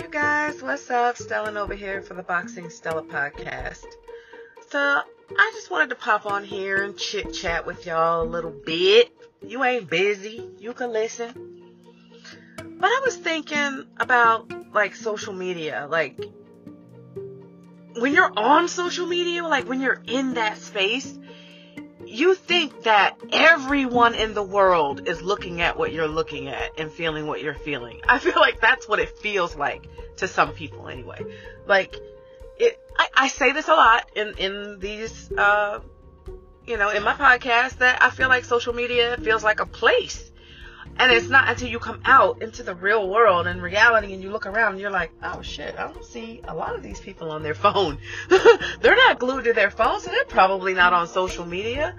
you guys, what's up? Stellan over here for the Boxing Stella podcast. So, I just wanted to pop on here and chit chat with y'all a little bit. You ain't busy, you can listen. But I was thinking about like social media, like when you're on social media, like when you're in that space, you think that everyone in the world is looking at what you're looking at and feeling what you're feeling. I feel like that's what it feels like to some people anyway. Like it I, I say this a lot in, in these uh you know, in my podcast that I feel like social media feels like a place. And it's not until you come out into the real world and reality and you look around and you're like, oh shit, I don't see a lot of these people on their phone. they're not glued to their phone, so they're probably not on social media.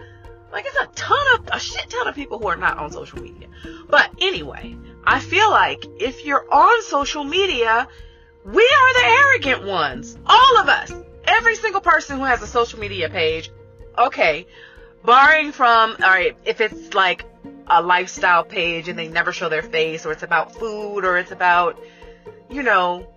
Like it's a ton of, a shit ton of people who are not on social media. But anyway, I feel like if you're on social media, we are the arrogant ones. All of us. Every single person who has a social media page. Okay. Barring from, alright, if it's like a lifestyle page and they never show their face or it's about food or it's about, you know,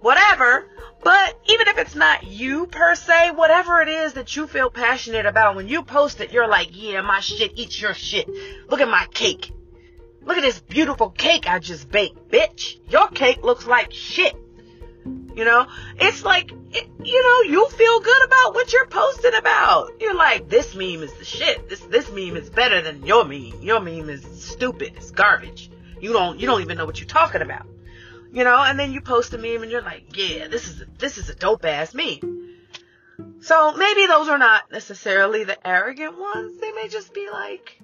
whatever. But even if it's not you per se, whatever it is that you feel passionate about, when you post it, you're like, yeah, my shit eats your shit. Look at my cake. Look at this beautiful cake I just baked, bitch. Your cake looks like shit. You know, it's like, it, you know, you feel good about what you're posting about. You're like, this meme is the shit. This, this meme is better than your meme. Your meme is stupid. It's garbage. You don't, you don't even know what you're talking about. You know, and then you post a meme and you're like, yeah, this is, a, this is a dope ass meme. So maybe those are not necessarily the arrogant ones. They may just be like,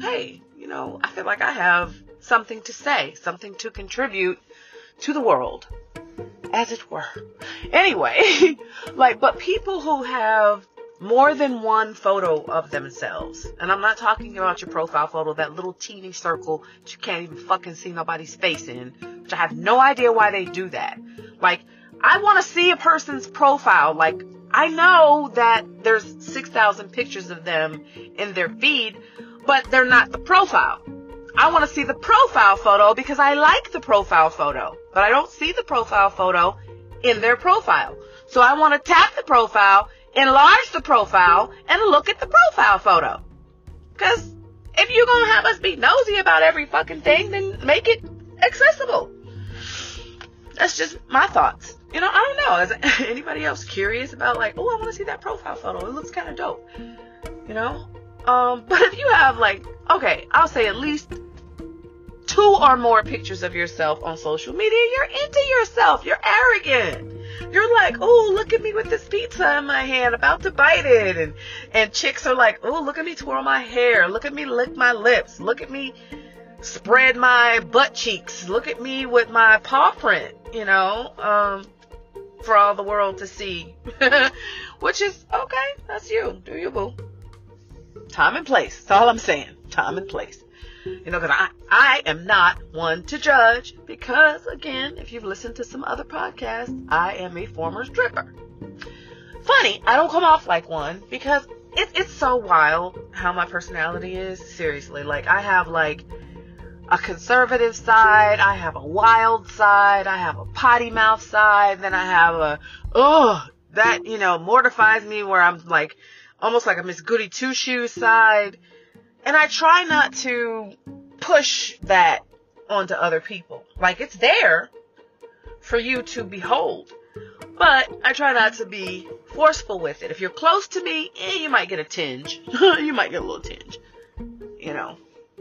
hey, you know, I feel like I have something to say, something to contribute to the world as it were. Anyway, like, but people who have more than one photo of themselves, and I'm not talking about your profile photo, that little teeny circle that you can't even fucking see nobody's face in, which I have no idea why they do that. Like, I want to see a person's profile. Like, I know that there's 6,000 pictures of them in their feed, but they're not the profile. I want to see the profile photo because I like the profile photo, but I don't see the profile photo in their profile. So I want to tap the profile, enlarge the profile, and look at the profile photo. Because if you're going to have us be nosy about every fucking thing, then make it accessible. That's just my thoughts. You know, I don't know. Is anybody else curious about like, oh, I want to see that profile photo. It looks kind of dope. You know? Um, but if you have like, okay, I'll say at least two or more pictures of yourself on social media, you're into yourself. You're arrogant. You're like, oh, look at me with this pizza in my hand, about to bite it. And, and chicks are like, oh, look at me twirl my hair. Look at me lick my lips. Look at me spread my butt cheeks. Look at me with my paw print, you know, um, for all the world to see. Which is okay. That's you. Do you, boo. Time and place. That's all I'm saying. Time and place. You know, because I, I am not one to judge because, again, if you've listened to some other podcasts, I am a former stripper. Funny, I don't come off like one because it, it's so wild how my personality is. Seriously, like I have like a conservative side, I have a wild side, I have a potty mouth side, then I have a, oh, that, you know, mortifies me where I'm like, almost like a Miss Goody Two Shoes side and I try not to push that onto other people. Like it's there for you to behold. But I try not to be forceful with it. If you're close to me, eh, you might get a tinge. you might get a little tinge. You know.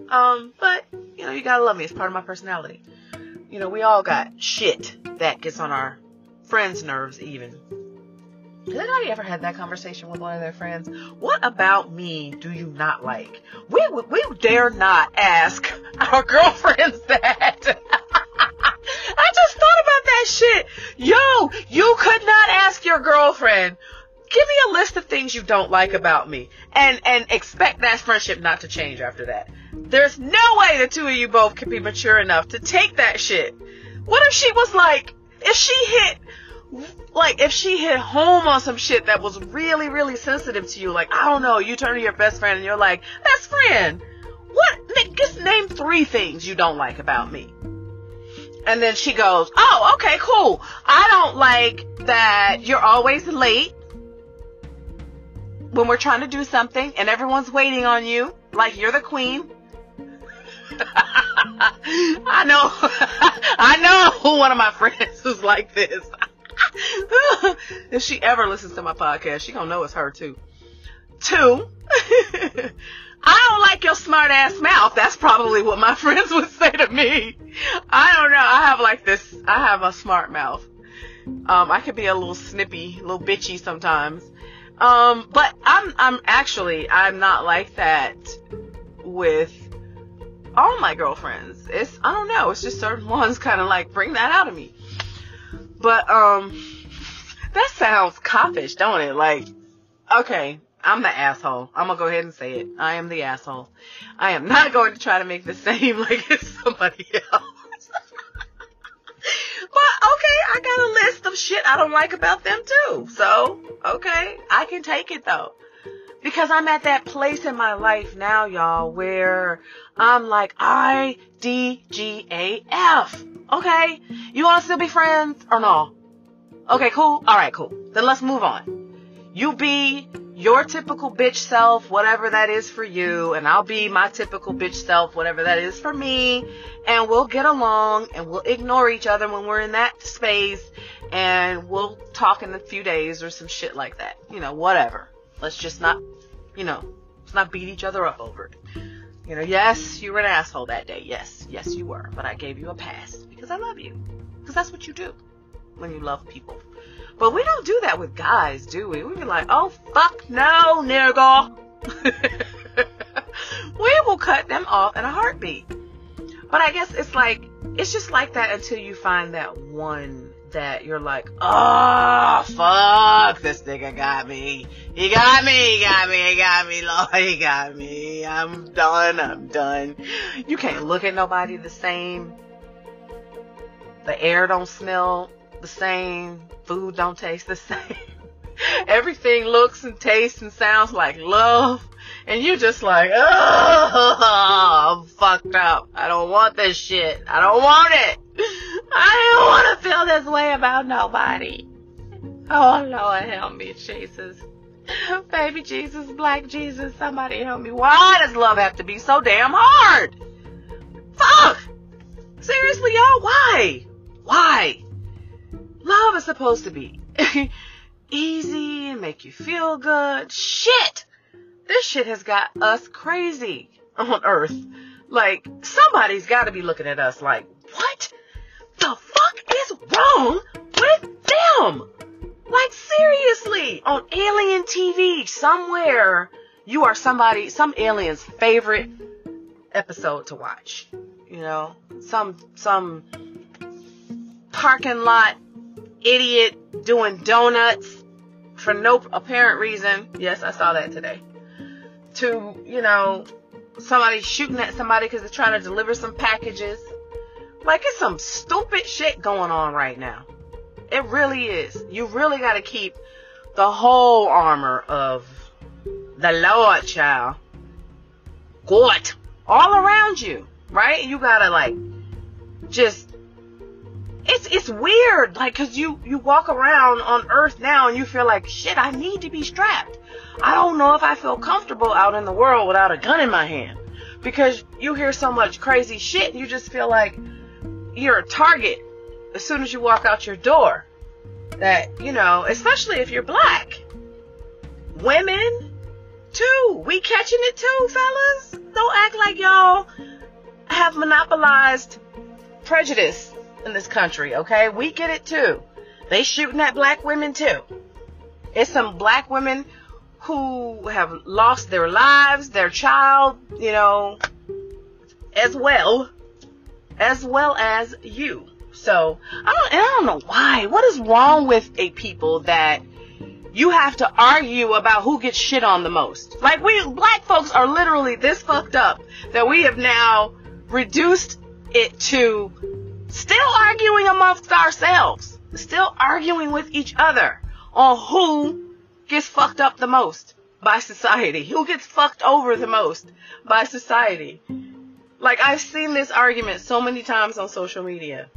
Um, but, you know, you gotta love me. It's part of my personality. You know, we all got shit that gets on our friends' nerves even. Has anybody ever had that conversation with one of their friends? What about me do you not like? We we dare not ask our girlfriends that. I just thought about that shit. Yo, you could not ask your girlfriend. Give me a list of things you don't like about me, and and expect that friendship not to change after that. There's no way the two of you both can be mature enough to take that shit. What if she was like, if she hit like if she hit home on some shit that was really, really sensitive to you, like I don't know, you turn to your best friend and you're like, best friend, what? Just name three things you don't like about me. And then she goes, Oh, okay, cool. I don't like that you're always late when we're trying to do something and everyone's waiting on you like you're the queen. I know, I know one of my friends is like this. if she ever listens to my podcast, she gonna know it's her too. Two, I don't like your smart ass mouth. That's probably what my friends would say to me. I don't know. I have like this, I have a smart mouth. Um, I could be a little snippy, a little bitchy sometimes. Um, but I'm, I'm actually, I'm not like that with all my girlfriends. It's, I don't know, it's just certain ones kind of like bring that out of me. But, um, that sounds coppish, don't it? Like, okay, I'm the asshole. I'm gonna go ahead and say it. I am the asshole. I am not going to try to make this seem like it's somebody else. but okay, I got a list of shit I don't like about them too. So, okay, I can take it though. Because I'm at that place in my life now, y'all, where I'm like I D G A F. Okay? You wanna still be friends or no? Okay, cool. Alright, cool. Then let's move on. You be your typical bitch self, whatever that is for you, and I'll be my typical bitch self, whatever that is for me, and we'll get along and we'll ignore each other when we're in that space and we'll talk in a few days or some shit like that. You know, whatever. Let's just not, you know, let's not beat each other up over it. You know, yes, you were an asshole that day. Yes, yes, you were. But I gave you a pass because I love you. Because that's what you do when you love people. But we don't do that with guys, do we? We be like, oh fuck no, nigga. we will cut them off in a heartbeat. But I guess it's like, it's just like that until you find that one that you're like, oh fuck, this nigga got me. He got me, he got me, he got me, Lord, he got me. I'm done, I'm done. You can't look at nobody the same. The air don't smell the same food don't taste the same. Everything looks and tastes and sounds like love. And you're just like, oh, I'm fucked up. I don't want this shit. I don't want it. I don't want to feel this way about nobody. Oh, Lord, help me, Jesus. Baby Jesus, Black Jesus, somebody help me. Why does love have to be so damn hard? Fuck! Seriously, y'all, why? Why? Love is supposed to be easy and make you feel good. Shit! This shit has got us crazy on earth. Like, somebody's gotta be looking at us like, what the fuck is wrong with them? Like, seriously, on alien TV, somewhere, you are somebody, some alien's favorite episode to watch. You know, some, some parking lot idiot doing donuts for no apparent reason. Yes, I saw that today. To, you know, somebody shooting at somebody because they're trying to deliver some packages. Like, it's some stupid shit going on right now. It really is. You really got to keep the whole armor of the Lord, child. God. All around you, right? You gotta, like, just it's it's weird like because you you walk around on earth now and you feel like shit i need to be strapped i don't know if i feel comfortable out in the world without a gun in my hand because you hear so much crazy shit and you just feel like you're a target as soon as you walk out your door that you know especially if you're black women too we catching it too fellas don't act like y'all have monopolized prejudice in this country, okay? We get it too. They shooting at black women too. It's some black women who have lost their lives, their child, you know, as well, as well as you. So I don't, I don't know why. What is wrong with a people that you have to argue about who gets shit on the most? Like we black folks are literally this fucked up that we have now reduced it to still arguing amongst ourselves, still arguing with each other on who gets fucked up the most by society, who gets fucked over the most by society. Like I've seen this argument so many times on social media.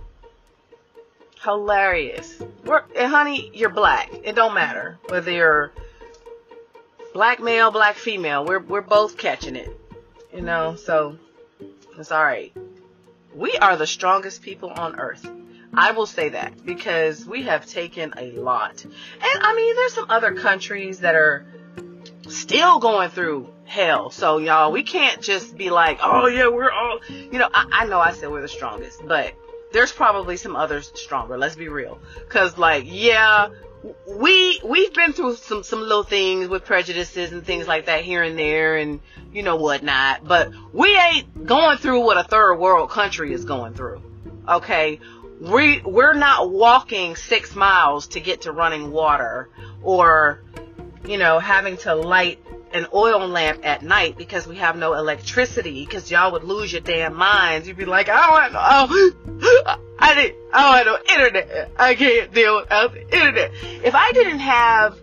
Hilarious. We're, honey, you're black. It don't matter whether you're black male, black female. We're we're both catching it. You know, so it's all right. We are the strongest people on earth. I will say that because we have taken a lot. And I mean, there's some other countries that are still going through hell. So y'all, we can't just be like, oh yeah, we're all, you know, I, I know I said we're the strongest, but there's probably some others stronger. Let's be real. Cause like, yeah, we, we've been through some, some little things with prejudices and things like that here and there and, you know, whatnot, but we ain't going through what a third world country is going through. Okay. We, we're not walking six miles to get to running water or, you know, having to light an oil lamp at night because we have no electricity because y'all would lose your damn minds. You'd be like, I don't know, oh, I didn't, I don't no internet. I can't deal without the internet. If I didn't have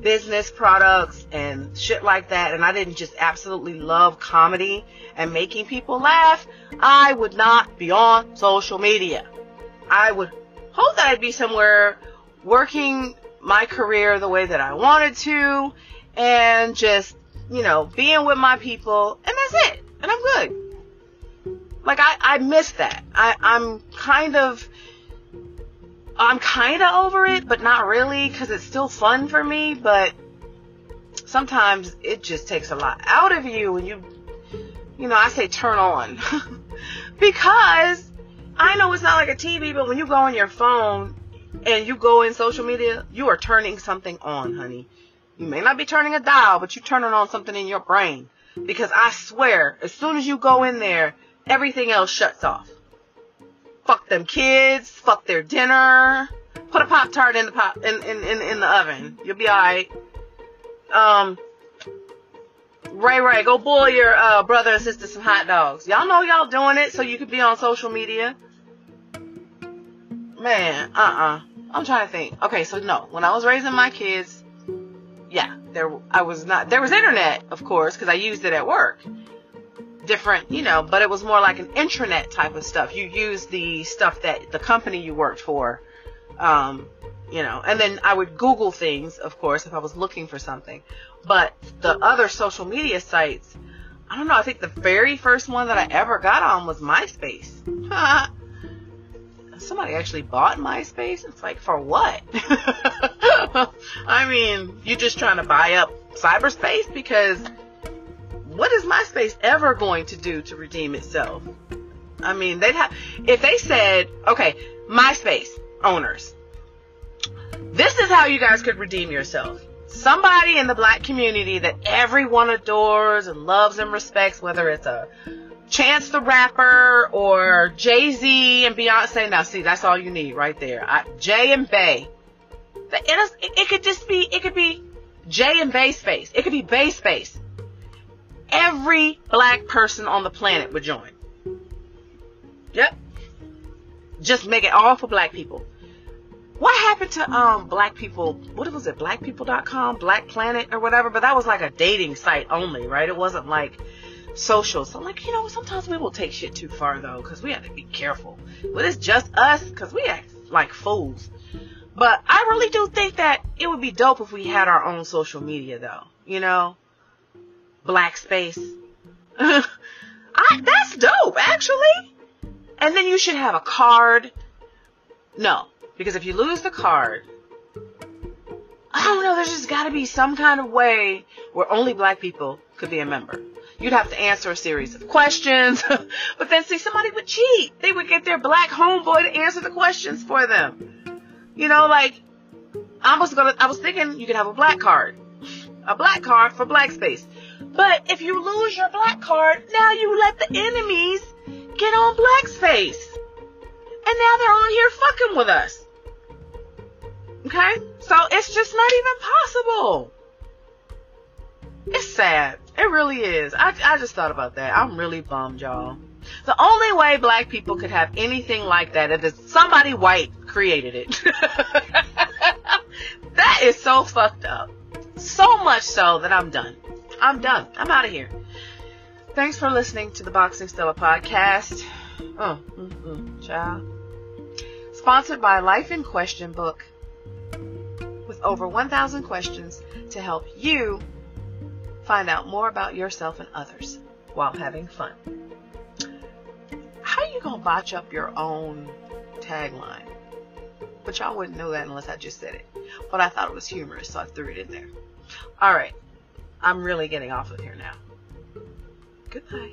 business products and shit like that and I didn't just absolutely love comedy and making people laugh, I would not be on social media. I would hope that I'd be somewhere working my career the way that I wanted to and just, you know, being with my people, and that's it. And I'm good. Like I, I miss that. I, I'm kind of, I'm kind of over it, but not really, because it's still fun for me. But sometimes it just takes a lot out of you, and you, you know, I say turn on, because I know it's not like a TV, but when you go on your phone and you go in social media, you are turning something on, honey. You may not be turning a dial, but you're turning on something in your brain. Because I swear, as soon as you go in there, everything else shuts off. Fuck them kids, fuck their dinner. Put a Pop Tart in the pop in, in, in, in the oven. You'll be alright. Um Ray Ray, go boil your uh, brother and sister some hot dogs. Y'all know y'all doing it so you could be on social media. Man, uh-uh. I'm trying to think. Okay, so no, when I was raising my kids, yeah, there I was not there was internet, of course, because I used it at work. Different, you know, but it was more like an intranet type of stuff. You use the stuff that the company you worked for, um, you know, and then I would Google things, of course, if I was looking for something. But the other social media sites, I don't know. I think the very first one that I ever got on was MySpace. somebody actually bought MySpace. It's like, for what? I mean, you're just trying to buy up cyberspace because what is MySpace ever going to do to redeem itself? I mean, they'd have, if they said, okay, MySpace owners, this is how you guys could redeem yourself. Somebody in the black community that everyone adores and loves and respects, whether it's a Chance the Rapper or Jay Z and Beyonce. Now, see, that's all you need right there. I, Jay and Bey. It, is, it could just be, it could be Jay and Bey space. It could be Bey space. Every black person on the planet would join. Yep. Just make it all for black people. What happened to um black people? What was it? Blackpeople.com, Black Planet, or whatever. But that was like a dating site only, right? It wasn't like social. So, like, you know, sometimes we will take shit too far, though, because we have to be careful. But it's just us, because we act like fools. But I really do think that it would be dope if we had our own social media, though. You know? Black space. I, that's dope, actually. And then you should have a card. No, because if you lose the card, I don't know, there's just gotta be some kind of way where only black people could be a member. You'd have to answer a series of questions. but then see, somebody would cheat. They would get their black homeboy to answer the questions for them. You know, like, I was gonna, I was thinking you could have a black card. A black card for black space. But if you lose your black card, now you let the enemies get on black space. And now they're on here fucking with us. Okay? So it's just not even possible. It's sad. It really is. I, I just thought about that. I'm really bummed, y'all. The only way black people could have anything like that is if somebody white created it. that is so fucked up. So much so that I'm done. I'm done. I'm out of here. Thanks for listening to the Boxing Stella podcast. Oh, mm-mm, child Sponsored by Life in Question book with over 1,000 questions to help you find out more about yourself and others while having fun. How are you going to botch up your own tagline? But y'all wouldn't know that unless I just said it. But I thought it was humorous, so I threw it in there. All right. I'm really getting off of here now. Goodbye.